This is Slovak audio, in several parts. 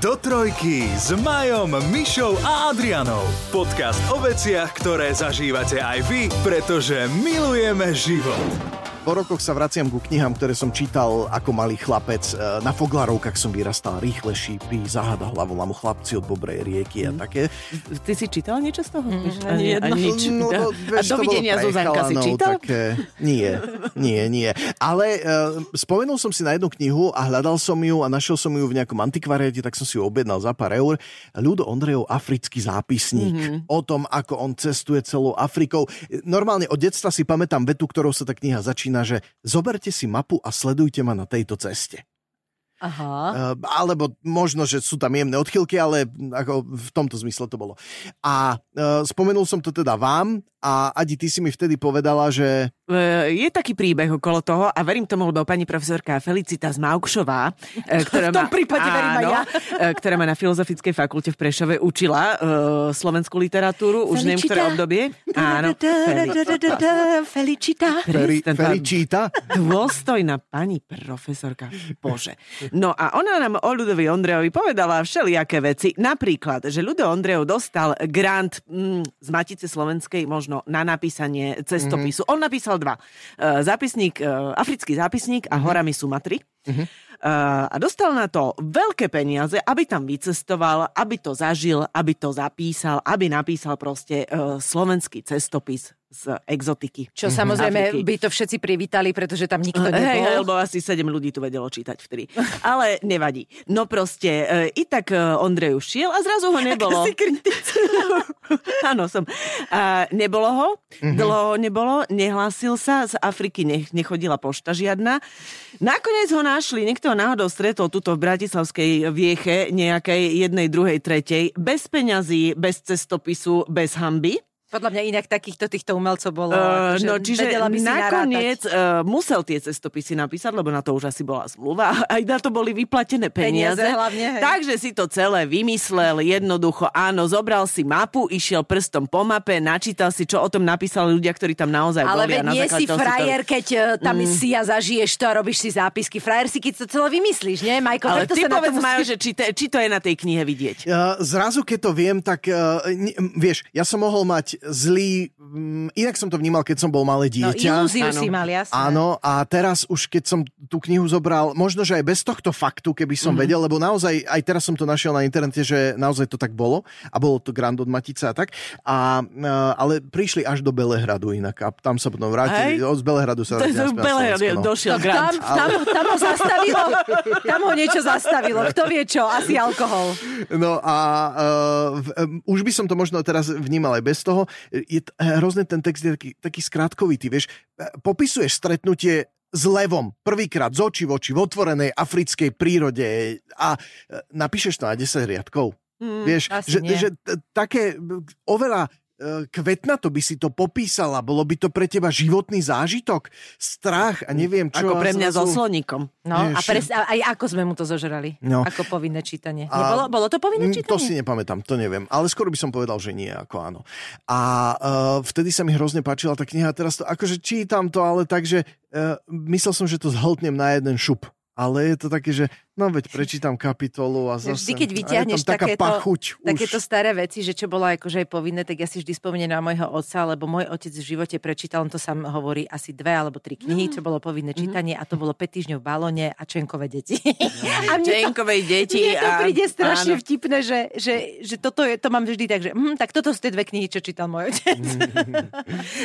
Do trojky s Majom, Mišou a Adrianou. Podcast o veciach, ktoré zažívate aj vy, pretože milujeme život. Po rokoch sa vraciam ku knihám, ktoré som čítal ako malý chlapec. E, Na Foglarovkách som vyrastal rýchle šípy, záhada hlavolamu chlapci od Bobrej rieky a také. Ty si čítal niečo z toho? Mm, ani jedno. nič. No, no, a vieš, to bolo dovidenia Zuzanka si čítal? Také, nie, nie, nie. Ale uh, spomenul som si na jednu knihu a hľadal som ju a našiel som ju v nejakom antikvariate, tak som si ju objednal za pár eur. Ľudo Ondrejov Africký zápisník. Mhm. Mm-hmm. O tom, ako on cestuje celou Afrikou. Normálne od detstva si pamätám vetu, ktorou sa tá kniha začína, že zoberte si mapu a sledujte ma na tejto ceste. Aha. Uh, alebo možno, že sú tam jemné odchylky, ale ako v tomto zmysle to bolo. A uh, spomenul som to teda vám a Adi, ty si mi vtedy povedala, že Je taký príbeh okolo toho a verím tomu, lebo pani profesorka Felicita Zmaukšová, e, ktorá V tom ma, prípade verím aj ja. e, ktorá ma na Filozofickej fakulte v Prešove učila uh, slovenskú literatúru už neviem, ktoré obdobie. Áno. Felicita. Feričíta. Dôstojná pani profesorka. Bože. No a ona nám o Ľudovi Ondrejovi povedala všelijaké veci. Napríklad, že Ľudo Ondrejov dostal grant mm, z Matice Slovenskej možno na napísanie cestopisu. Mm-hmm. On napísal dva. E, zápisník, e, africký zápisník a horami Sumatry. Mm-hmm. A dostal na to veľké peniaze, aby tam vycestoval, aby to zažil, aby to zapísal, aby napísal proste slovenský cestopis z exotiky. Čo samozrejme Afriky. by to všetci privítali, pretože tam nikto Hej, hej, nebol. lebo asi 7 ľudí tu vedelo čítať vtedy. Ale nevadí. No proste, e, i tak e, Ondrej už šiel a zrazu ho nebolo. si Áno, som. A nebolo ho, Mhm. dlho ho nebolo, nehlásil sa, z Afriky nech, nechodila pošta žiadna. Nakoniec ho našli, niekto ho náhodou stretol tuto v Bratislavskej vieche, nejakej jednej, druhej, tretej, bez peňazí, bez cestopisu, bez hamby. Podľa mňa inak takýchto týchto umelcov bolo. Uh, no, čiže si nakoniec uh, musel tie cestopisy napísať, lebo na to už asi bola zmluva. Aj na to boli vyplatené peniaze. Peniaze hlavne, hej. Takže si to celé vymyslel jednoducho. Áno, zobral si mapu, išiel prstom po mape, načítal si, čo o tom napísali ľudia, ktorí tam naozaj Ale boli. a veď na nie si toho to- frajer, keď uh, tam mm. si a zažiješ to a robíš si zápisky. Frajer si, keď to celé vymyslíš, nie, Majko? Ale Takto ty sa na to povedz, Majo, musíš... že či, te, či to je na tej knihe vidieť. Uh, zrazu, keď to viem, tak uh, vieš, ja som mohol mať zlý, um, inak som to vnímal, keď som bol malé No, dieťa. ilúziu Áno. si mal, jasné. Áno, a teraz už keď som tú knihu zobral, možno, že aj bez tohto faktu, keby som mm-hmm. vedel, lebo naozaj, aj teraz som to našiel na internete, že naozaj to tak bolo a bolo to Grand od Matice a tak, a, uh, ale prišli až do Belehradu inak a tam sa potom vrátili, Hej. od Belehradu sa vrátili naspäť na Belehrad, Slovensko, no. došiel Tam, grant. tam, tam ho zastavilo, tam ho niečo zastavilo. Kto vie čo? Asi alkohol. No a uh, v, um, už by som to možno teraz vnímal aj bez toho. Je t- hrozne ten text je taký, taký skrátkovitý, vieš. E, Popisuješ stretnutie s levom, prvýkrát z očí v oči, v otvorenej africkej prírode a e, napíšeš to na 10 riadkov. Mm, Vieš, že, nie. že také oveľa e, kvetnato by si to popísala, bolo by to pre teba životný zážitok, strach a neviem čo. Ako pre mňa so sloníkom. No a, pres, a aj ako sme mu to zožrali. No. Ako povinné čítanie. A- Nebolo, bolo to povinné Mm, čítanie? To si nepamätám, to neviem. Ale skôr by som povedal, že nie, ako áno. A uh, vtedy sa mi hrozne páčila tá kniha. Teraz to, akože čítam to, ale tak, že uh, myslel som, že to zhltnem na jeden šup. Ale je to také, že no veď prečítam kapitolu a zase... Vždy, keď vyťahneš takéto, takéto staré veci, že čo bolo akože aj povinné, tak ja si vždy spomeniem na môjho otca, lebo môj otec v živote prečítal, on to sám hovorí, asi dve alebo tri knihy, čo bolo povinné čítanie a to bolo 5 týždňov v balóne a Čenkové deti. a mne to, Čenkovej deti. mne to a- príde strašne áno. vtipné, že, že, že toto je, to mám vždy tak, že hm, tak toto sú tie dve knihy, čo čítal môj otec.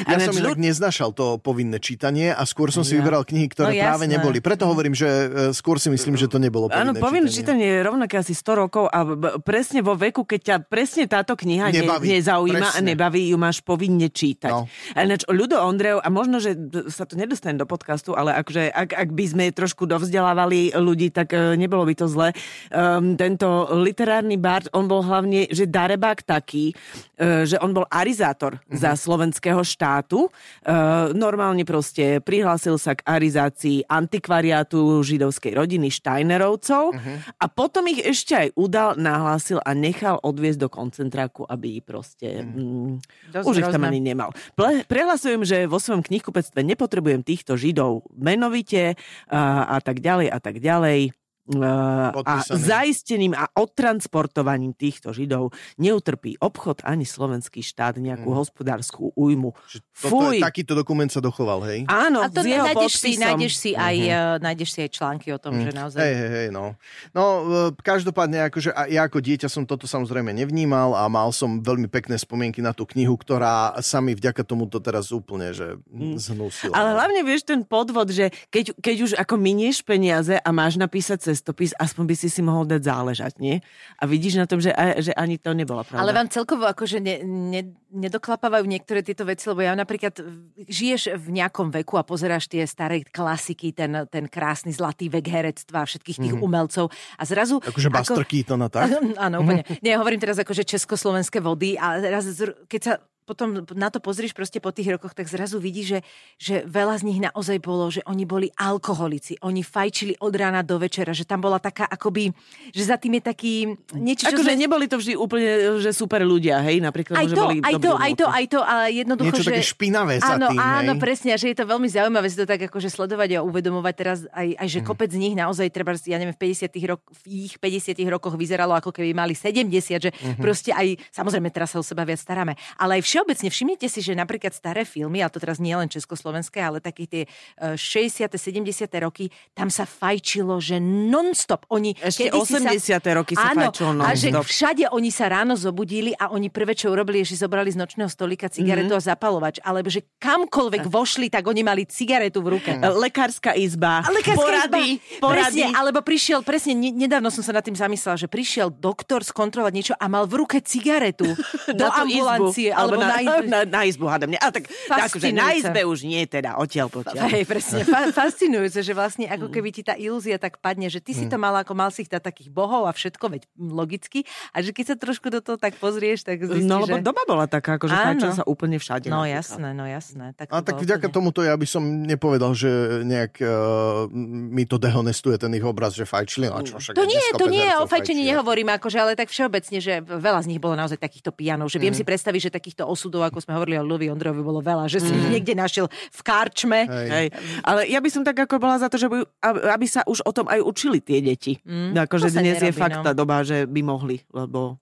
Ja Ale som inak neznašal to povinné čítanie a skôr som si Ja. vyberal knihy, ktoré No práve neboli. Preto hovorím, že e, skôr si myslím, že to nebolo povinné Áno, povinné čítanie. je rovnaké asi 100 rokov a presne vo veku, keď ťa presne táto kniha ne, Nebaví, nezaujíma a presne. nebaví, ju máš povinne čítať. No. A ináč Ľudo Ondrejov, a možno, že sa to nedostane do podcastu, ale akože, ak, ak by sme trošku dovzdelávali ľudí, tak e, nebolo by to zle. Um, tento literárny bard, on bol hlavne, že darebák taký, e, že on bol arizátor Mhm. za slovenského štátu. E, normálne proste prihlásil sa k arizácii antikvariátu židovskej rodiny Steinerovcov Mhm. a potom ich ešte aj udal, nahlásil a nechal odviezť do koncentráku, aby proste mm, Dosť už ich tam ani nemal. Ple, prehlasujem, že vo svojom knihkupectve nepotrebujem týchto židov menovite a, a tak ďalej a tak ďalej. A Podpísaný. zaistením a odtransportovaním týchto Židov neutrpí obchod ani slovenský štát nejakú Mm. hospodárskú újmu. Toto je, Fuj. takýto dokument sa dochoval, hej? Áno, A to s jeho nájdeš si, nájdeš si, aj, uh, nájdeš si aj články o tom, že naozaj... Hej, hej, hej, no. No, e, každopádne, akože a ja ako dieťa som toto samozrejme nevnímal a mal som veľmi pekné spomienky na tú knihu, ktorá sa mi vďaka tomuto teraz úplne, že zhnusila. Ale no. hlavne vieš ten podvod, že keď, keď už ako minieš peniaze a máš napísať cestopis, aspoň by si si mohol dať záležať, nie? A vidíš na tom, že, že ani to nebola pravda. Ale vám celkovo akože ne, ne, nedoklapávajú niektoré tieto veci, lebo ja napríklad žiješ v nejakom veku a pozeráš tie staré klasiky, ten, ten krásny zlatý vek herectva, všetkých tých mm-hmm. umelcov a zrazu... Akože Buster Keaton a tak? Áno, úplne. Nie, hovorím teraz akože československé vody a zr- keď sa potom na to pozrieš proste po tých rokoch, tak zrazu vidíš, že, že veľa z nich naozaj bolo, že oni boli alkoholici, oni fajčili od rána do večera, že tam bola taká akoby, že za tým je taký niečo, čo Akože sme- neboli to vždy úplne, že super ľudia, hej? Napríklad, aj že to, boli aj to, aj to, aj to, ale jednoducho, Niečo že... také špinavé za áno, tým, áno, hej? presne, a že je to veľmi zaujímavé si to tak akože sledovať a uvedomovať teraz aj, aj že kopec z nich naozaj treba, ja neviem, v 50 rok, v ich 50 rokoch vyzeralo ako keby mali 70, že Mhm. proste aj, samozrejme teraz sa o seba viac staráme, ale aj všeobecne všimnite si, že napríklad staré filmy, a to teraz nie len československé, ale také tie e, 60. 70. roky, tam sa fajčilo, že non-stop. Oni, Ešte kedysi 80. roky sa áno, fajčilo a že non-stop. všade oni sa ráno zobudili a oni prvé, čo urobili, je, že zobrali z nočného stolika cigaretu Mhm. a zapalovač. Alebo že kamkoľvek vošli, tak oni mali cigaretu v ruke. Lekárska izba, lekárska porady, izba. porady. Presne, alebo prišiel, presne, ne- nedávno som sa nad tým zamyslela, že prišiel doktor skontrolovať niečo a mal v ruke cigaretu do ambulancie. izbu, alebo na, izbu. na, na izbu, hádam. Nie, Ale tak, akože na izbe už nie teda, odtiaľ potiaľ. Hej, presne, fa- fascinujúce, že vlastne ako keby ti tá ilúzia tak padne, že ty si to mal ako mal si ich dať takých bohov a všetko, veď mm, logicky, a že keď sa trošku do toho tak pozrieš, tak zistíš, No lebo že... doba bola taká, akože Áno. fajčilo sa úplne všade. No napríklad. jasné, no jasné. Tak A to tak vďaka úplne- tomuto ja by som nepovedal, že nejak uh, mi to dehonestuje ten ich obraz, že fajčili. No, čo, však To nie, to nie, o fajčení nehovorím, akože, ale tak všeobecne, že veľa z nich bolo naozaj takýchto pijanov, že viem Mhm. si predstaviť, že takýchto osudov, ako sme hovorili o Lovi Ondrovi, bolo veľa, že si ich niekde našiel v karčme. Mhm. Hej. Hej. Ale ja by som tak ako bola za to, že by, aby sa už o tom aj učili tie deti. Mm, akože dnes je nerobí, fakt no. tá doba, že by mohli, lebo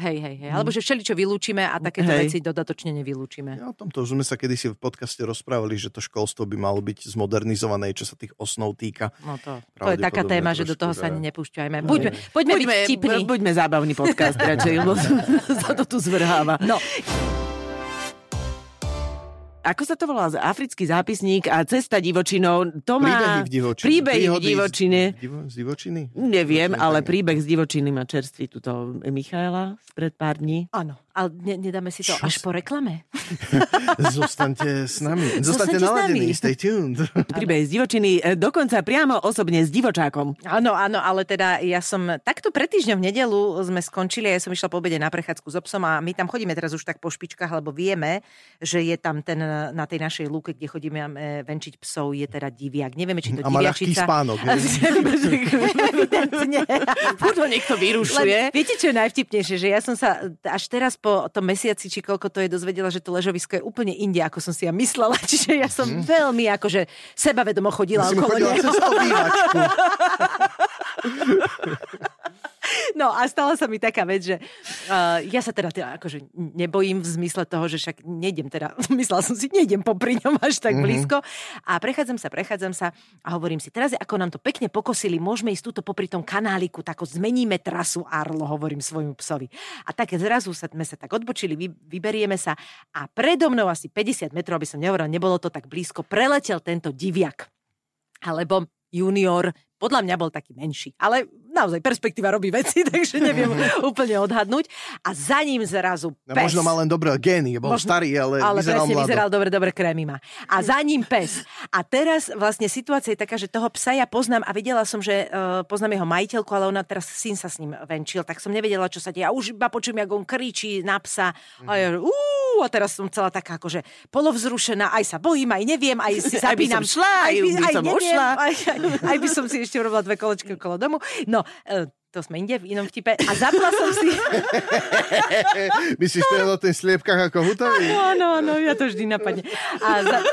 Hej, hej, hej. Alebo že všeličo vylúčime a takéto Hej. veci dodatočne nevylúčime. Ja, o tomto už sme sa kedysi v podcaste rozprávali, že to školstvo by malo byť zmodernizované, čo sa tých osnov týka. No to, to je taká téma, že do toho sa ani nepúšťajme. Buďme, poďme, byť vtipní. buďme zábavný podcast radšej, lebo sa to tu zvrháva. No, Ako sa to volá? Africký zápisník a cesta divočinou. To má... Príbehy v divočine. Príbehy v Príhody z- divočine. Divo, z divočiny? Neviem, Divočine, ale príbeh z divočiny má čerstvý tuto Michaela spred pár dní. áno, ale ne, nedáme si to Čo až po reklame. Zostaňte s nami. Zostaňte Zostaňte s naladení. Stay tuned. Príbeh z divočiny, e, dokonca priamo osobne s divočákom. Áno, áno, ale teda ja som takto pred týždňom v nedelu sme skončili a ja som išla po obede na prechádzku so psom a my tam chodíme teraz už tak po špičkách, lebo vieme, že je tam ten na tej našej lúke, kde chodíme e, venčiť psov, je teda diviak. Nevieme, či to A diviačica. spánok. hej? Evidentne. Furt ho niekto vyrušuje. Len, viete, čo je najvtipnejšie? Že ja som sa až teraz po tom mesiaci, či koľko to je, dozvedela, že to ležovisko je úplne inde, ako som si ja myslela. Čiže ja som veľmi akože sebavedomo chodila mu okolo chodila neho. No a stala sa mi taká vec, že uh, ja sa teda, teda akože nebojím v zmysle toho, že však nejdem teda, myslela som si, nejdem popri ňom až tak Mhm. blízko. A prechádzam sa, prechádzam sa a hovorím si, teraz ako nám to pekne pokosili, môžeme ísť túto popri tom kanáliku, tak zmeníme trasu Arlo, hovorím svojmu psovi. A tak zrazu sa, sme sa tak odbočili, vy, vyberieme sa a predo mnou asi 50 metrov, aby som nehovorila, nebolo to tak blízko, preletel tento diviak. Alebo junior, podľa mňa bol taký menší. Ale naozaj perspektíva robí veci, takže neviem úplne odhadnúť. A za ním zrazu No, pes. možno má len dobré gény, bol Možno- starý, ale, ale vyzeral presne mlado. vyzeral dobre, dobre krémy má. A za ním pes. A teraz vlastne situácia je taká, že toho psa ja poznám a vedela som, že uh, poznám jeho majiteľku, ale ona teraz syn sa s ním venčil, tak som nevedela, čo sa deje. A už iba počujem, ako on kričí na psa. A ja, uú, a teraz som celá taká akože polovzrušená, aj sa bojím, aj neviem, aj si Aj by som šla, aj by som ušla. Aj, aj, aj by som si ešte urobila dve kolečky okolo domu. No, e, to sme inde v inom vtipe. A zapla som si... Myslíš to o tých sliepkach ako hutovi? Áno, áno, ja to vždy napadne. A za...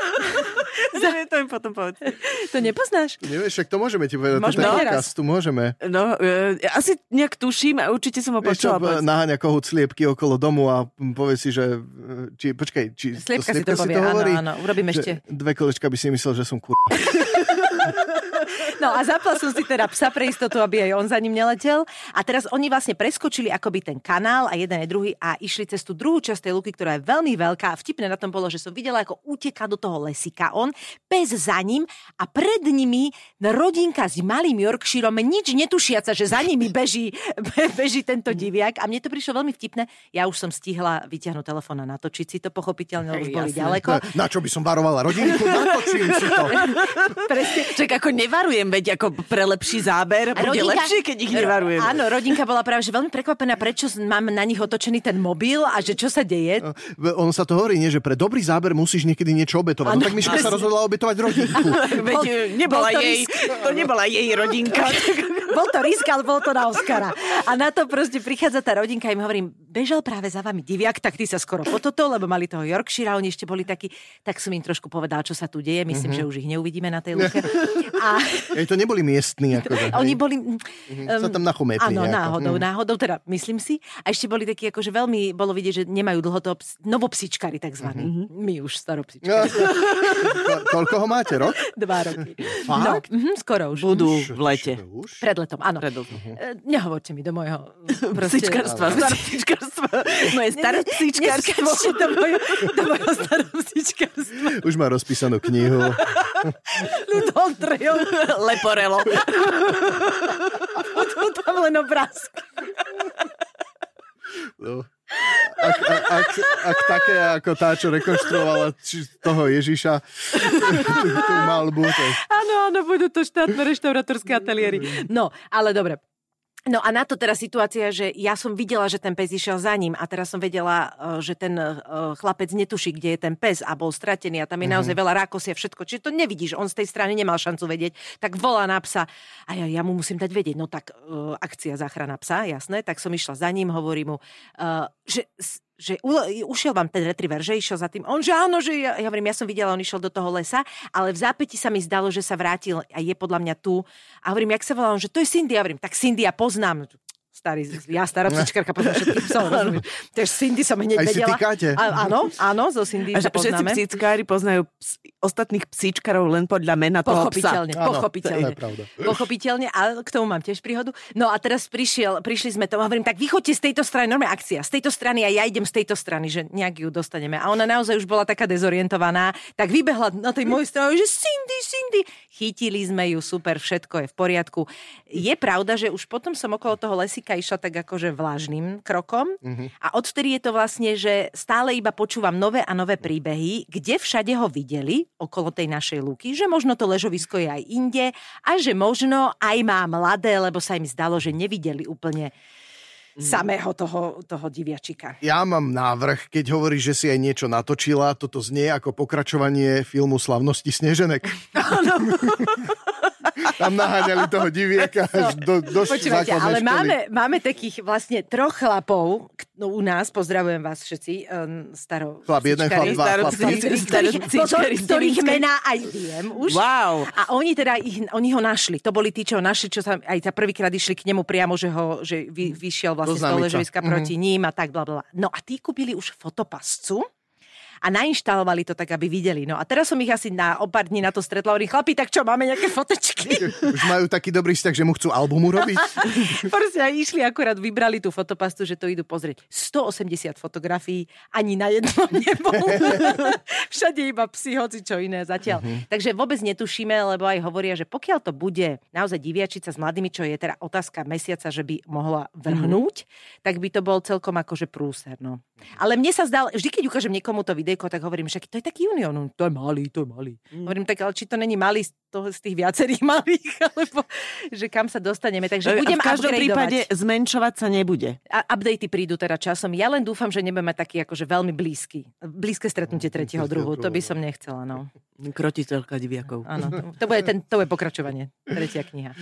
Za... to mi potom povedz. To nepoznáš? Nevieš, však to môžeme ti povedať. Môžeme podcast, tu môžeme. No, e, asi nejak tuším a určite som ho Vieš čo, počula. naháňa kohút sliepky okolo domu a povie si, že... Či, počkaj, či Sliepka si sliepka to povie, áno, hovorí? áno, urobím Že ešte. Dve kolečka by si myslel, že som kur... No a zapla som si teda psa pre istotu, aby aj on za ním neletel. A teraz oni vlastne preskočili akoby ten kanál a jeden aj druhý a išli cez tú druhú časť tej luky, ktorá je veľmi veľká. A vtipné na tom bolo, že som videla, ako uteká do toho lesika on, pes za ním a pred nimi rodinka s malým Yorkshireom, nič netušiaca, že za nimi beží, be- beží tento diviak. A mne to prišlo veľmi vtipné. Ja už som stihla vyťahnuť telefón a natočiť si to pochopiteľne, lebo už boli ďaleko. Na, na čo by som varovala rodinku? Natočím si to. Presne. Čak ako nevarujem, veď ako pre lepší záber, A bude lepšie, keď ich nevarujem. Áno, rodinka bola práve že veľmi prekvapená, prečo mám na nich otočený ten mobil a že čo sa deje. Ono sa to hovorí, nie, že pre dobrý záber musíš niekedy niečo obetovať. No, Áno, tak Miška sa rozhodla obetovať rodinku. Veď Bol- nebola bol to jej, risk. to nebola jej rodinka. Bol to risk, ale bol to na Oscara. A na to proste prichádza tá rodinka a im hovorím, bežal práve za vami diviak, tak ty sa skoro pototo, lebo mali toho Yorkshire, oni ešte boli takí, tak som im trošku povedal, čo sa tu deje. Myslím, že už ich neuvidíme na tej luke. A Ej, to neboli miestni. Akože, oni boli... Mhm, sa tam nachometli Áno, nejako. náhodou, Mhm. náhodou, teda myslím si. A ešte boli takí, akože veľmi bolo vidieť, že nemajú dlho to ps- novopsičkari takzvaní. Mhm. My už No, staropsičkari. ko- koľko ho máte, rok? Dva roky. Fakt? No, mhm, skoro už. Budú v lete. Už? Pred letom, áno. Pred letom. E, Nehovorte mi do môjho... Proste, Psičkarstva, staropsičkarstva. Moje staré psičkarstvo. Neskáčte do môjho, do môjho staropsičkarstva. Už má rozpísanú knihu. Ľud Ondrejov. Leporelo. Budú tam len obrázky. No. Ak, ak, ak, ak také ako tá, čo rekonštruovala či toho Ježiša, tú malbu, to Áno, áno, budú to štátne reštaurátorské ateliéry. No, ale dobre. No a na to teda situácia, že ja som videla, že ten pes išiel za ním a teraz som vedela, eh, že ten eh, chlapec netuší, kde je ten pes a bol stratený a tam je naozaj veľa rákosia, všetko. Čiže to nevidíš, on z tej strany nemal šancu vedieť, tak volá na psa a ja, ja mu musím dať vedieť. No tak eh, akcia záchrana psa, jasné, tak som išla za ním, hovorím mu, eh, že že u- ušiel vám ten retriever, že išiel za tým. On, že áno, že ja, ja hovorím, ja som videla, on išiel do toho lesa, ale v zápäti sa mi zdalo, že sa vrátil a je podľa mňa tu. A hovorím, jak sa volá, on, že to je Cindy. Ja hovorím, tak Cindy ja poznám. Starý, ja stará psičkarka, poznám všetkých psov, rozumieš. Takže Cindy som hneď Aj vedela. tykáte? A, áno, áno, zo Cindy A sa že všetci poznáme. psíčkári poznajú ps- ostatných psíčkarov len podľa mena toho psa. Pochopiteľne, Áno, pochopiteľne. to. Pochopiteľne, a k tomu mám tiež príhodu. No a teraz prišiel, prišli sme tomu, hovorím, tak vychoďte z tejto strany, normálne akcia, z tejto strany a ja idem z tejto strany, že nejak ju dostaneme. A ona naozaj už bola taká dezorientovaná, tak vybehla na tej mojej strane, že Cindy, Cindy. Chytili sme ju, super, všetko je v poriadku. Je pravda, že už potom som okolo toho lesika išla tak akože vlažným krokom a odvtedy je to vlastne, že stále iba počúvam nové a nové príbehy, kde všade ho videli okolo tej našej luky, že možno to ležovisko je aj inde a že možno aj má mladé, lebo sa im zdalo, že nevideli úplne samého toho, toho diviačika. Ja mám návrh, keď hovoríš, že si aj niečo natočila, toto znie ako pokračovanie filmu Slavnosti Sneženek. Tam naháňali toho diviaka až do, do Počúvajte, ale školy. máme, máme takých vlastne troch chlapov no, u nás, pozdravujem vás všetci, um, staro... Chlap jeden, chlap dva, chlap ktorých, mená aj viem už. Wow. A oni teda ich, oni ho našli. To boli tí, čo ho našli, čo sa aj za prvýkrát išli k nemu priamo, že ho že vy, vyšiel vlastne z toho ležoviska proti ním a tak bla. bla. No a tí kúpili už fotopascu a nainštalovali to tak, aby videli. No a teraz som ich asi na o pár dní na to stretla. Hovorím, chlapi, tak čo, máme nejaké fotečky? Už majú taký dobrý vzťah, že mu chcú albumu robiť. Proste aj išli, akurát vybrali tú fotopastu, že to idú pozrieť. 180 fotografií, ani na jednom nebol. Všade iba psi, hoci čo iné zatiaľ. Takže vôbec netušíme, lebo aj hovoria, že pokiaľ to bude naozaj diviačica s mladými, čo je teda otázka mesiaca, že by mohla vrhnúť, tak by to bol celkom akože prúser. No. Ale mne sa zdal, vždy keď ukážem niekomu to video, videjko, tak hovorím, že to je taký Union. No, to je malý, to je malý. Mm. Hovorím, tak ale či to není malý z, toho, z tých viacerých malých, alebo že kam sa dostaneme. Takže budem a v každom prípade zmenšovať sa nebude. A updaty prídu teda časom. Ja len dúfam, že nebudeme taký akože veľmi blízky. Blízke stretnutie tretieho druhu. To by som nechcela, no. Krotiteľka diviakov. Áno, to bude, ten, to bude pokračovanie. Tretia kniha.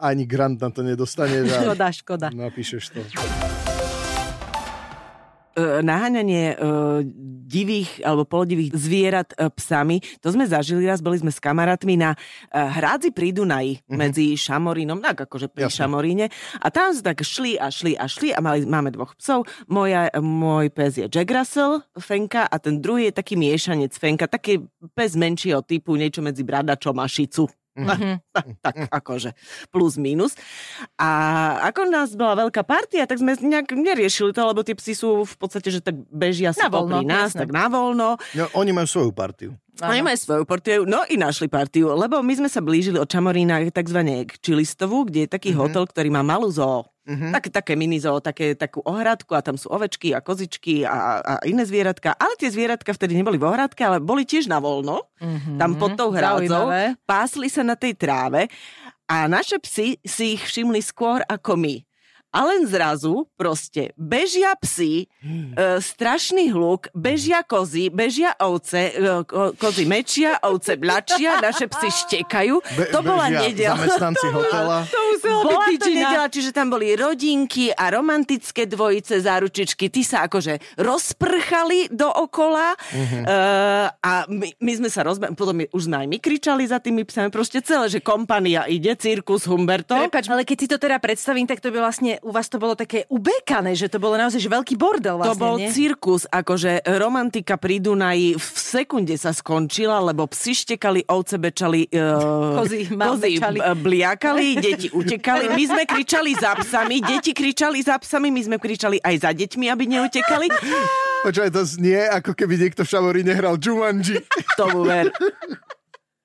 Ani grant na to nedostane. Škoda, škoda. Napíšeš to. E, naháňanie e, divých alebo polodivých zvierat e, psami. To sme zažili raz, boli sme s kamarátmi na hrádzi pri Dunaji mm-hmm. medzi Šamorínom, tak akože pri Jasne. Šamoríne. A tam sme tak šli a šli a šli a mali, máme dvoch psov. Moja, môj pes je Jack Russell, Fenka, a ten druhý je taký miešanec Fenka, taký pes menšieho typu, niečo medzi bradačom a šicu. Mm-hmm. tak, tak akože plus minus. A ako nás bola veľká partia, tak sme nejak neriešili to, lebo tie psi sú v podstate, že tak bežia si popri nás, jasne. tak na voľno. No, oni majú svoju partiu. Oni majú svoju partiu, no i našli partiu, lebo my sme sa blížili od Čamorína takzvané k Čilistovu, kde je taký mm-hmm. hotel, ktorý má malú zoo. Mm-hmm. Také, také mini zoo, také, takú ohradku a tam sú ovečky a kozičky a, a iné zvieratka. Ale tie zvieratka vtedy neboli v ohradke, ale boli tiež na voľno. Mm-hmm. Tam pod tou hrádzou. Pásli sa na tej tráve a naše psy si ich všimli skôr ako my. A len zrazu proste bežia psi, hmm. e, strašný hluk, bežia kozy, bežia ovce, e, ko, kozy mečia, ovce blačia, naše psy štekajú. Be, to bola nedela. zamestnanci hotela. To, to bola to nedela, čiže tam boli rodinky a romantické dvojice, záručičky. Ty sa akože rozprchali dookola mm-hmm. e, a my, my sme sa rozbe... Potom už sme aj my kričali za tými psami. Proste celé, že kompania ide, cirkus Humberto. Prepač, ale keď si to teda predstavím, tak to by vlastne u vás to bolo také ubekané, že to bolo naozaj že veľký bordel vlastne, To bol nie? cirkus, akože romantika pri Dunaji v sekunde sa skončila, lebo psi štekali, ovce bečali, uh, kozy, kozy bliakali, deti utekali. My sme kričali za psami, deti kričali za psami, my sme kričali aj za deťmi, aby neutekali. Počkaj, to znie, ako keby niekto v Šamorí nehral Jumanji. Tomu ver.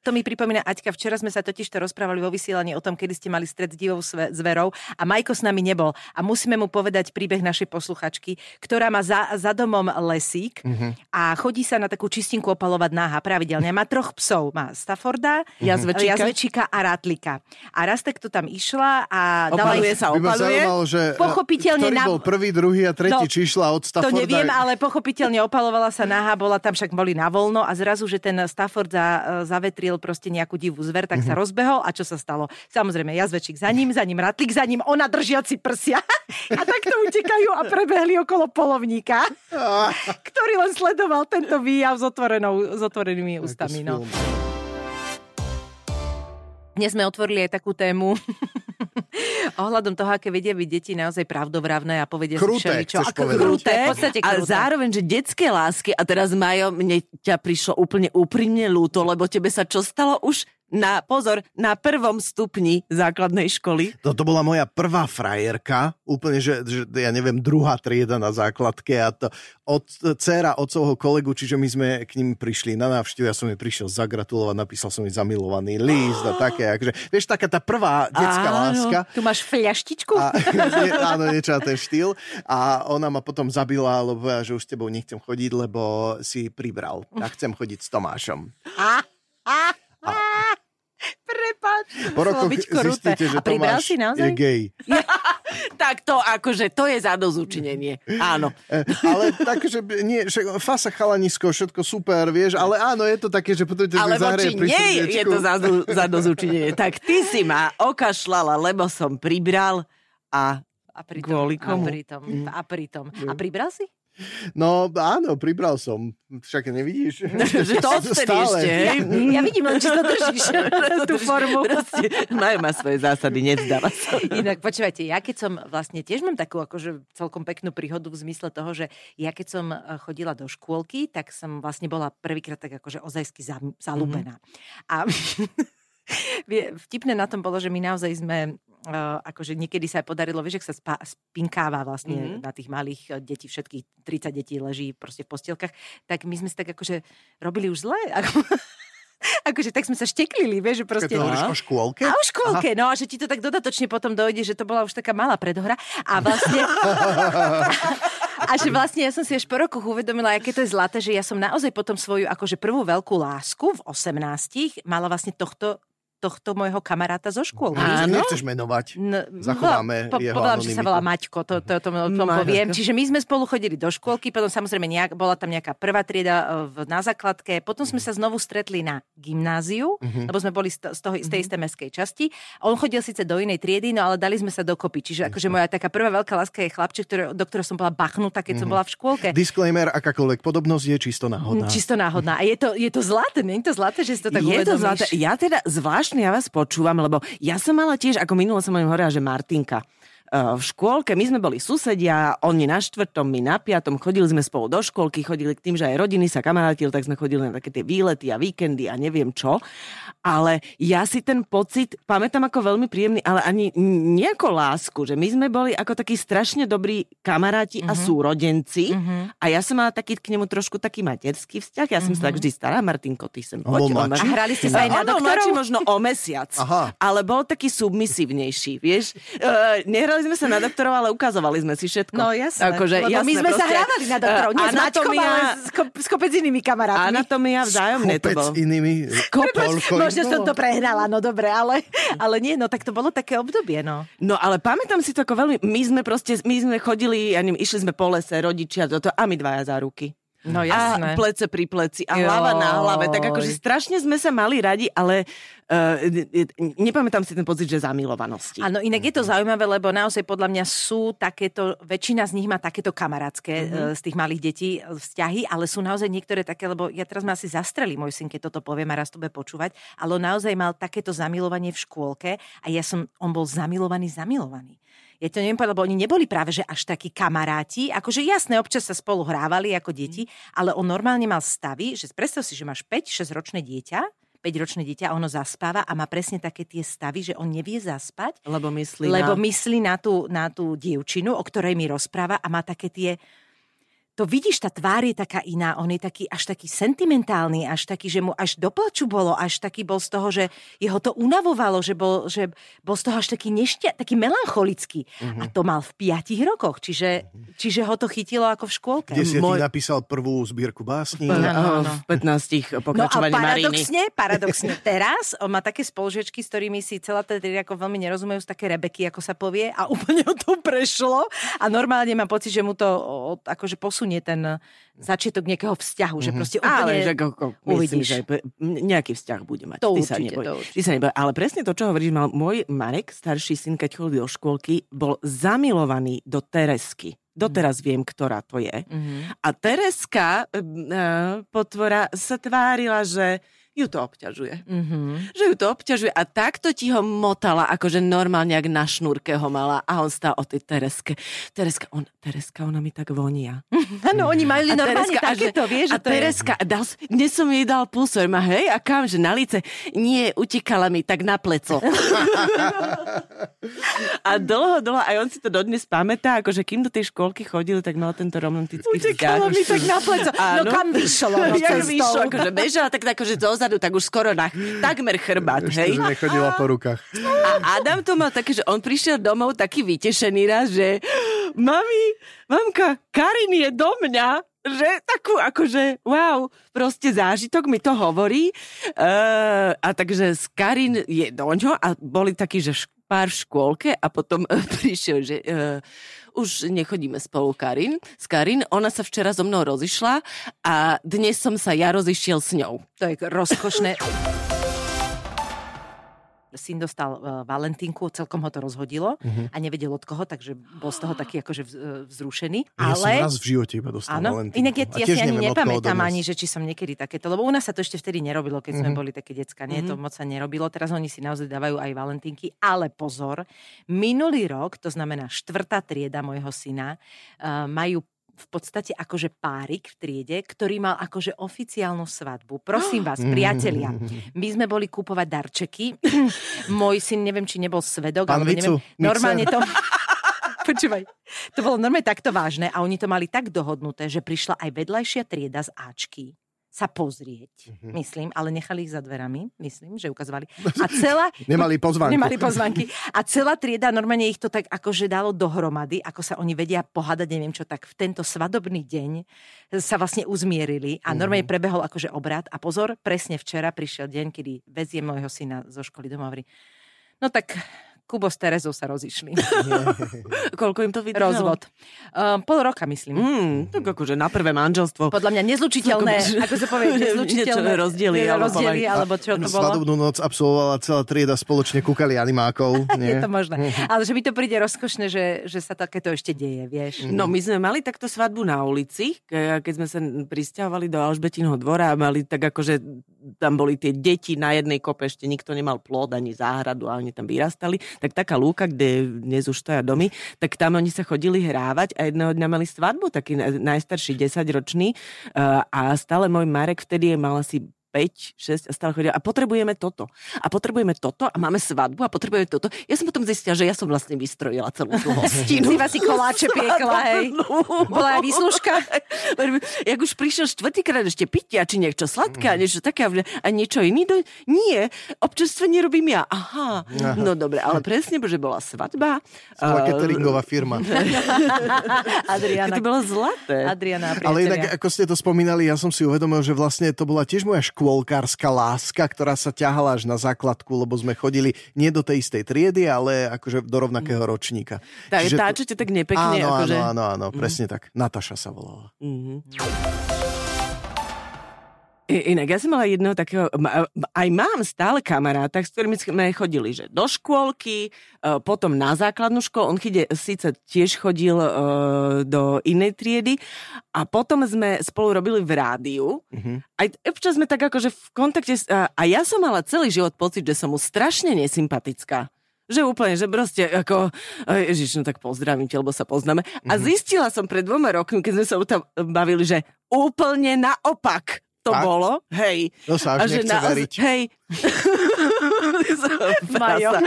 To mi pripomína, Aťka, včera sme sa totiž to rozprávali vo vysielaní o tom, kedy ste mali stred s divou zverou a Majko s nami nebol. A musíme mu povedať príbeh našej posluchačky, ktorá má za, za domom lesík mm-hmm. a chodí sa na takú čistinku opalovať náha pravidelne. Má troch psov. Má Stafforda, mm-hmm. jazvečíka. jazvečíka a Ratlika. A raz tak to tam išla a dala opaluje sa, opaluje. Zaujímalo, že pochopiteľne ktorý na... bol prvý, druhý a tretí, no, či išla od Stafforda? To neviem, ale pochopiteľne opalovala sa náha, bola tam však boli na voľno a zrazu, že ten Stafford za, zavetril proste nejakú divú zver, tak mm-hmm. sa mhm. rozbehol a čo sa stalo? Samozrejme, jazvečík za ním, za ním ratlík, za ním ona držiaci prsia a takto utekajú a prebehli okolo polovníka, ktorý len sledoval tento výjav s, otvorenou, s otvorenými ústami. No. Dnes sme otvorili aj takú tému ohľadom toho, aké vedia byť deti naozaj pravdovravné a povedia kruté, si všeličo. Ako kruté, v podstate kruté. A zároveň, že detské lásky, a teraz Majo, mne ťa prišlo úplne úprimne ľúto, lebo tebe sa čo stalo už na, pozor, na prvom stupni základnej školy. Toto bola moja prvá frajerka, úplne, že, že ja neviem, druhá trieda na základke a to od dcera otcovho kolegu, čiže my sme k ním prišli na návštevu, ja som jej prišiel zagratulovať, napísal som jej zamilovaný list a také, akože, vieš, taká tá prvá detská áno, láska. Tu máš fľaštičku? A, nie, áno, niečo na ten štýl. A ona ma potom zabila, lebo ja, že už s tebou nechcem chodiť, lebo si pribral. Ja chcem chodiť s Tomášom. A, a, a. Prepač. Po rokoch zistíte, že Tomáš si naozaj? je gay. tak to akože, to je zadozučinenie. Áno. Eh, ale takže nie, však fasa chalanisko, všetko super, vieš, ale áno, je to také, že potom ale voči nie je to zadozučinenie. tak ty si ma okašľala, lebo som pribral a a pritom, Kvôli komu? A pritom, a pritom. A pribral si? No áno, pribral som. Však nevidíš? že to odtedy ešte, hej? Ja, ja vidím len, či to držíš, tú formu. Proste, majú má svoje zásady, nevzdáva sa. Inak počúvajte, ja keď som vlastne tiež mám takú akože celkom peknú príhodu v zmysle toho, že ja keď som eh, chodila do škôlky, tak som vlastne bola prvýkrát tak akože ozajsky zalúbená. Mm-hmm. A vtipné na tom bolo, že my naozaj sme Uh, akože niekedy sa aj podarilo, vieš, ak sa spa, spinkáva vlastne mm-hmm. na tých malých uh, detí, všetkých 30 detí leží proste v postielkach, tak my sme si tak akože robili už zle. akože tak sme sa šteklili, vieš, že proste... Keď to o škôlke? A o škôlke, Aha. no a že ti to tak dodatočne potom dojde, že to bola už taká malá predhra a vlastne... A že vlastne ja som si až po rokoch uvedomila, aké to je zlaté, že ja som naozaj potom svoju akože prvú veľkú lásku v 18 mala vlastne tohto tohto môjho kamaráta zo škôlky. Áno. Nechceš menovať. No, Zachováme po, jeho Povedal, že sa volá Maťko, to, to, to, to, to poviem. Čiže my sme spolu chodili do škôlky, potom samozrejme nejak, bola tam nejaká prvá trieda e, v, na základke, potom sme sa znovu stretli na gymnáziu, Mhm. lebo sme boli z, to- z, toho, z tej istej mestskej časti. On chodil síce do inej triedy, no ale dali sme sa dokopy. Čiže akože moja taká prvá veľká láska je chlapček, ktoré, do ktorého som bola bachnutá, keď Mhm. som bola v škôlke. Disclaimer, akákoľvek podobnosť je čisto náhodná. Čisto náhodná. A je to, je to zlaté, nie je to zlaté, že si to tak je to uvedomíš? zlaté. Ja teda zvláštne ja vás počúvam, lebo ja som mala tiež, ako minulo som im hovorila, že Martinka eh, v škôlke, my sme boli susedia, oni na štvrtom, my na piatom, chodili sme spolu do škôlky, chodili k tým, že aj rodiny sa kamarátili, tak sme chodili na také tie výlety a víkendy a neviem čo. Ale ja si ten pocit pamätám ako veľmi príjemný, ale ani nejako lásku, že my sme boli ako takí strašne dobrí kamaráti a súrodenci a ja som mala taký k nemu trošku taký materský vzťah. Ja som sa tak vždy stará, Martinko, ty sem poď. on A hrali ste sa aj na doktorov? mladší možno o mesiac, Aha. ale bol taký submisívnejší, vieš. Uh, nehrali sme sa na doktorov, ale ukazovali sme si všetko. No jasné, Akože, lebo my jasné, sme sa proste, hrávali na doktorov, nie eh, s Maťkom, ale s, ko- s kopec inými kamarátmi. Anatómia vzájomne to Kopec bol. inými. Koľko Možno som to prehrala, no dobre, ale, ale nie, no tak to bolo také obdobie, no. No ale pamätám si to ako veľmi, my sme proste, my sme chodili, ja neviem, išli sme po lese, rodičia, toto, a my dvaja za ruky. No A plece pri pleci a hlava na hlave. Tak akože strašne sme sa mali radi, ale uh, nepamätám si ten pocit, že zamilovanosti. Áno, inak je to zaujímavé, lebo naozaj podľa mňa sú takéto, väčšina z nich má takéto kamarátske mm-hmm. z tých malých detí e, vzťahy, ale sú naozaj niektoré také, lebo ja teraz ma asi zastrelí môj syn, keď toto poviem a raz to bude počúvať, ale on naozaj mal takéto zamilovanie v škôlke a ja som, on bol zamilovaný, zamilovaný. Ja to neviem povedať, lebo oni neboli práve že až takí kamaráti, akože jasné, občas sa spolu hrávali ako deti, ale on normálne mal stavy, že predstav si, že máš 5-6 ročné dieťa, 5-ročné dieťa a ono zaspáva a má presne také tie stavy, že on nevie zaspať, Lebo myslí lebo na... myslí na tú, na tú dievčinu, o ktorej mi rozpráva a má také tie to vidíš, tá tvár je taká iná, on je taký až taký sentimentálny, až taký, že mu až do plaču bolo, až taký bol z toho, že jeho to unavovalo, že bol, že bol z toho až taký nešťa, taký melancholický. A to mal v piatich rokoch, čiže, čiže ho to chytilo ako v škôlke. Kde si Môj- Môj... napísal prvú zbierku básní. v, Áno, áno. v 15 No a pokračovaní Mariny. paradoxne, paradoxne teraz on má také spolužiečky, s ktorými si celá tá ako veľmi nerozumejú, sú také rebeky, ako sa povie a úplne ho to prešlo a normálne mám pocit, že mu to akože posunie ten začiatok nejakého vzťahu, že proste úplne Ale že ako, myslím, uvidíš. že nejaký vzťah bude mať. To ty sa určite, neboj. to určite. Ty sa neboj. Ale presne to, čo hovoríš, mal môj Marek, starší syn, keď chodil do škôlky, bol zamilovaný do Teresky. Doteraz viem, ktorá to je. Mhm. A Tereska, uh, potvora, sa tvárila, že ju to obťažuje. Mhm. Že ju to obťažuje a takto ti ho motala, akože normálne, jak na šnúrke ho mala a on stál o tej Tereske. Tereska, on, Tereska, ona mi tak vonia. Áno, oni mali A normálne Tereska, takéto, vieš, a to je... Tereska, dal, dnes som jej dal pulsor, ma hej, a kam, že na lice? Nie, utekala mi tak na pleco. a dlho, dlho, aj on si to dodnes pamätá, akože kým do tej školky chodil, tak mal tento romantický Utekalo vzťah. mi tak na pleco. No kam vyšlo? No, cestou. vyšlo, akože bežala tak akože zozadu, tak už skoro na takmer chrbát, Ešte, hej. že nechodila po rukách. A Adam to mal také, že on prišiel domov taký vytešený raz, že mami, mamka, Karin je do mňa. Že takú akože, wow, proste zážitok mi to hovorí. Uh, a takže z Karin je do ňo a boli takí, že pár v škôlke a potom uh, prišiel, že uh, už nechodíme spolu Karin. S Karin, ona sa včera so mnou rozišla a dnes som sa ja rozišiel s ňou. To je rozkošné. Syn dostal uh, Valentínku, celkom ho to rozhodilo uh-huh. a nevedel od koho, takže bol z toho taký akože uh, vzrušený. Ja som Ale... raz v živote iba dostal Áno, Valentínku. inak ja, ja si ani nepamätám ani, že či som niekedy takéto, lebo u nás sa to ešte vtedy nerobilo, keď Mhm. sme boli také decka, nie, to moc sa nerobilo, teraz oni si naozaj dávajú aj valentínky, ale pozor, minulý rok, to znamená štvrtá trieda môjho syna, uh, majú v podstate akože párik v triede, ktorý mal akože oficiálnu svadbu. Prosím vás, priatelia, my sme boli kúpovať darčeky. Môj syn, neviem, či nebol svedok, Pán alebo Vicu, neviem, normálne to... Počúvaj, to bolo normálne takto vážne a oni to mali tak dohodnuté, že prišla aj vedľajšia trieda z Ačky sa pozrieť, Mhm. myslím, ale nechali ich za dverami, myslím, že ukazovali. A celá... Nemali pozvánku. Nemali pozvánky. A celá trieda normálne ich to tak akože dalo dohromady, ako sa oni vedia pohádať, neviem čo, tak v tento svadobný deň sa vlastne uzmierili a normálne prebehol akože obrad. A pozor, presne včera prišiel deň, kedy vezie môjho syna zo školy domov hovorí, no tak Kubo s Terezou sa rozišli. Koľko im to vydržalo? Rozvod. Uh, pol roka, myslím. Mm, tak akože na prvé manželstvo. Podľa mňa nezlučiteľné, Ako- sa povie, nezlučiteľné rozdiely, alebo rozdiely, alebo čo to bolo. Svadobnú noc absolvovala celá trieda, spoločne kúkali animákov. Je Nie? to možné. Ale že mi to príde rozkošné, že, že sa takéto ešte deje, vieš. No my sme mali takto svadbu na ulici, ke- keď sme sa pristahovali do Alžbetinho dvora a mali tak akože tam boli tie deti na jednej kope, ešte nikto nemal plod ani záhradu a oni tam vyrastali, tak taká lúka, kde dnes už stoja domy, tak tam oni sa chodili hrávať a jedného dňa mali svadbu, taký na- najstarší 10-ročný uh, a stále môj Marek vtedy je mal asi 5, 6 a stále chodia a potrebujeme toto. A potrebujeme toto a máme svadbu a potrebujeme toto. Ja som potom zistila, že ja som vlastne vystrojila celú tú hostinu. Iba si koláče piekla, hej. Bola aj výslužka? Jak už prišiel štvrtýkrát ešte pitia, či niečo sladké, a niečo také, a niečo iný. Do... Nie, občerstvenie robím ja. Aha, no dobre, ale presne, že bola svadba. Bola cateringová firma. Adriana. To bolo zlaté. Adriana Ale inak, ako ste to spomínali, ja som si uvedomil, že vlastne to bola tiež moja škôlkárska láska, ktorá sa ťahala až na základku, lebo sme chodili nie do tej istej triedy, ale akože do rovnakého ročníka. Tá, Čiže tá, to- čo ťa tak nepekne, áno, akože... áno, áno, áno, presne tak. Nataša sa volala. Mhm. I- Inak, ja som mala jedného takého, aj mám stále kamaráta, s ktorými sme chodili, že do škôlky, e, potom na základnú školu, on chyde, síce tiež chodil e, do inej triedy a potom sme spolu robili v rádiu. Aj občas sme tak akože v kontakte, a, ja som mala celý život pocit, že som mu strašne nesympatická. Že úplne, že proste ako, e, ježiš, no tak pozdravím ťa, lebo sa poznáme. A zistila som pred dvoma rokmi, keď sme sa o tom bavili, že úplne naopak to Tak? bolo, hej. To sa až nechce veriť. Hej. Majo. Prasa.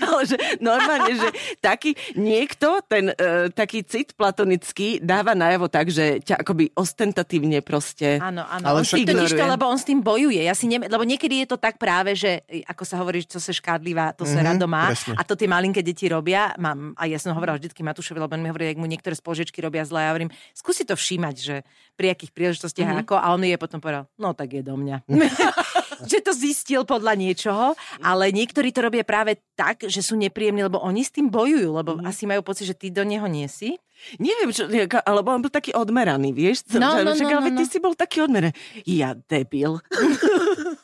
Ale že normálne, že taký niekto, ten uh, taký cit platonický dáva najavo tak, že ťa akoby ostentatívne proste... Áno, áno. Ale on však- totiž to, lebo on s tým bojuje. Ja si ne, lebo niekedy je to tak práve, že e, ako sa hovorí, čo sa škádlivá, to sa Mhm, rado má. presne. A to tie malinké deti robia. Mám, a ja som hovorila vždycky Matúšovi, lebo on mi hovorí, ak mu niektoré spoložiečky robia zle. Ja hovorím, skúsi to všímať, že pri akých príležitostiach Mhm. ako. A on je potom povedal, no tak je do mňa. že to zistil podľa niečoho, ale niektorí to robia práve tak, že sú nepríjemní, lebo oni s tým bojujú, lebo Mhm. asi majú pocit, že ty do neho nie si. Neviem, čo, alebo on bol taký odmeraný, vieš? No, Že- no, však, no, ale no, ty no. si bol taký odmeraný. Ja debil.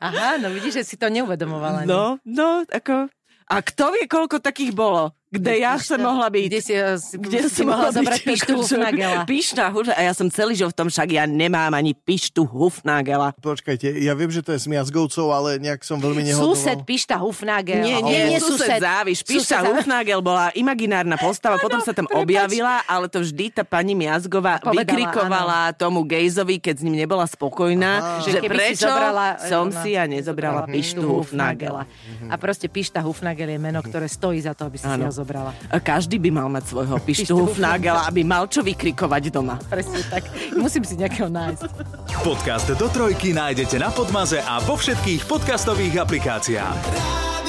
Aha, no vidíš, že si to neuvedomovala. No, no, ako... A kto vie, koľko takých bolo? Kde ja som mohla byť? Kde si, eh, si, kde si mohla zobrať byť, pištu Hufnagela. Pišta Hufnagela. A ja som celý život v tom, však ja nemám ani pištu Hufnagela. Počkajte, ja viem, že to je s miazgovcov, ale nejak som veľmi nehodoval. Sused Pišta Hufnagel. Nie, nie, nie, sused Záviš. Pišta Sused- Hufnagel bola imaginárna postava, potom sa tam prepáč. objavila, ale to vždy tá pani Miazgová Povedala, vykrikovala tomu gejzovi, keď s ním nebola spokojná, Aha. že, Že si prečo zobrala, som ona si ja nezobrala pištu Hufnagela. A proste Pišta Hufnagel je meno, ktoré stojí za to, aby si si Áno. ho zobrala. A Každý by mal mať svojho pištu Pištu Hufnagela, aby mal čo vykrikovať doma. Presne tak. Musím si nejakého nájsť. Podcast do trojky nájdete na Podmaze a vo všetkých podcastových aplikáciách.